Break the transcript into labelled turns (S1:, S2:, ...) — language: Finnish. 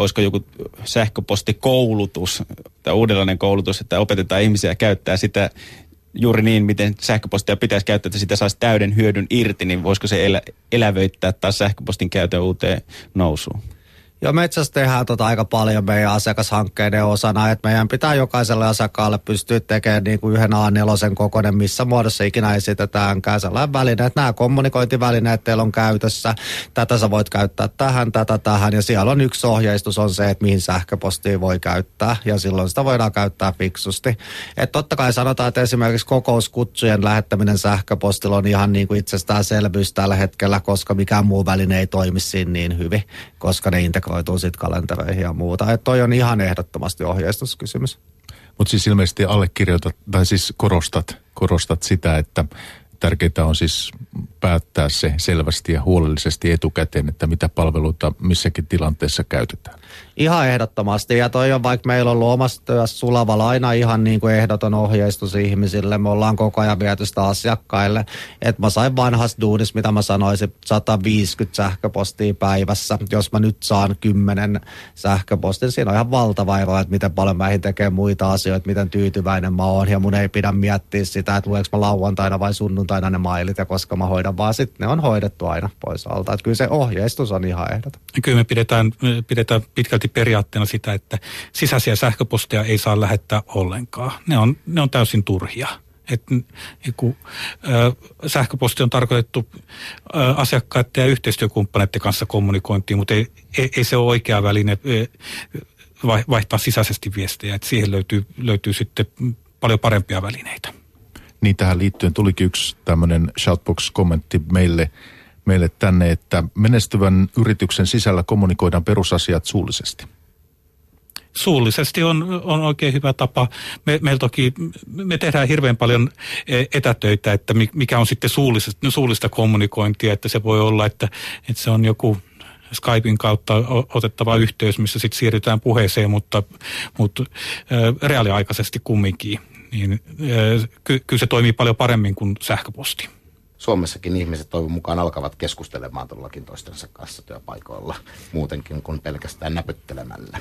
S1: olisiko joku sähköpostikoulutus tai uudenlainen koulutus, että opetetaan ihmisiä käyttää sitä juuri niin, miten sähköpostia pitäisi käyttää, että sitä saisi täyden hyödyn irti, niin voisiko se elä, elävöittää taas sähköpostin käytön uuteen nousuun?
S2: Joo, me itse tehdään tota aika paljon meidän asiakashankkeiden osana, että meidän pitää jokaiselle asiakkaalle pystyä tekemään niin kuin yhden A4 kokoinen, missä muodossa ikinä esitetäänkään sellainen väline, että nämä kommunikointivälineet teillä on käytössä, tätä sä voit käyttää tähän, tätä tähän, ja siellä on yksi ohjeistus on se, että mihin sähköpostia voi käyttää, ja silloin sitä voidaan käyttää fiksusti. Että totta kai sanotaan, että esimerkiksi kokouskutsujen lähettäminen sähköpostilla on ihan niin kuin itsestäänselvyys tällä hetkellä, koska mikään muu väline ei toimi siinä niin hyvin, koska ne integroivat integroituu sitten kalentereihin ja muuta. Että toi on ihan ehdottomasti ohjeistuskysymys.
S3: Mutta siis ilmeisesti allekirjoitat, tai siis korostat, korostat sitä, että tärkeintä on siis päättää se selvästi ja huolellisesti etukäteen, että mitä palveluita missäkin tilanteessa käytetään.
S2: Ihan ehdottomasti. Ja toi on vaikka meillä on ollut omassa työssä Sulavalla aina ihan niin kuin ehdoton ohjeistus ihmisille. Me ollaan koko ajan viety sitä asiakkaille. Että mä sain vanhassa duunissa, mitä mä sanoisin, 150 sähköpostia päivässä. Jos mä nyt saan 10 sähköpostia, siinä on ihan valtava ero, että miten paljon mä tekee muita asioita, miten tyytyväinen mä oon. Ja mun ei pidä miettiä sitä, että luenko mä lauantaina vai sunnuntaina ne mailit ja koska mä hoidan, vaan sitten ne on hoidettu aina pois alta. Että kyllä se ohjeistus on ihan ehdoton.
S4: Kyllä me pidetään, pidetään pitkälti periaatteena sitä, että sisäisiä sähköposteja ei saa lähettää ollenkaan. Ne on, ne on täysin turhia. Et, kun, ö, sähköposti on tarkoitettu ö, asiakkaiden ja yhteistyökumppaneiden kanssa kommunikointiin, mutta ei, ei, ei se ole oikea väline vaihtaa sisäisesti viestejä. Et siihen löytyy, löytyy sitten paljon parempia välineitä.
S3: Niin tähän liittyen tulikin yksi tämmöinen shoutbox-kommentti meille – meille tänne, että menestyvän yrityksen sisällä kommunikoidaan perusasiat suullisesti.
S4: Suullisesti on, on oikein hyvä tapa. Me, me, toki, me tehdään hirveän paljon e, etätöitä, että mikä on sitten suullista, suullista kommunikointia, että se voi olla, että, että se on joku Skypein kautta otettava yhteys, missä sitten siirrytään puheeseen, mutta, mutta reaaliaikaisesti kumminkin. Niin, ky, kyllä se toimii paljon paremmin kuin sähköposti.
S5: Suomessakin ihmiset toivon mukaan alkavat keskustelemaan todellakin toistensa kanssa työpaikoilla muutenkin kuin pelkästään näpyttelemällä.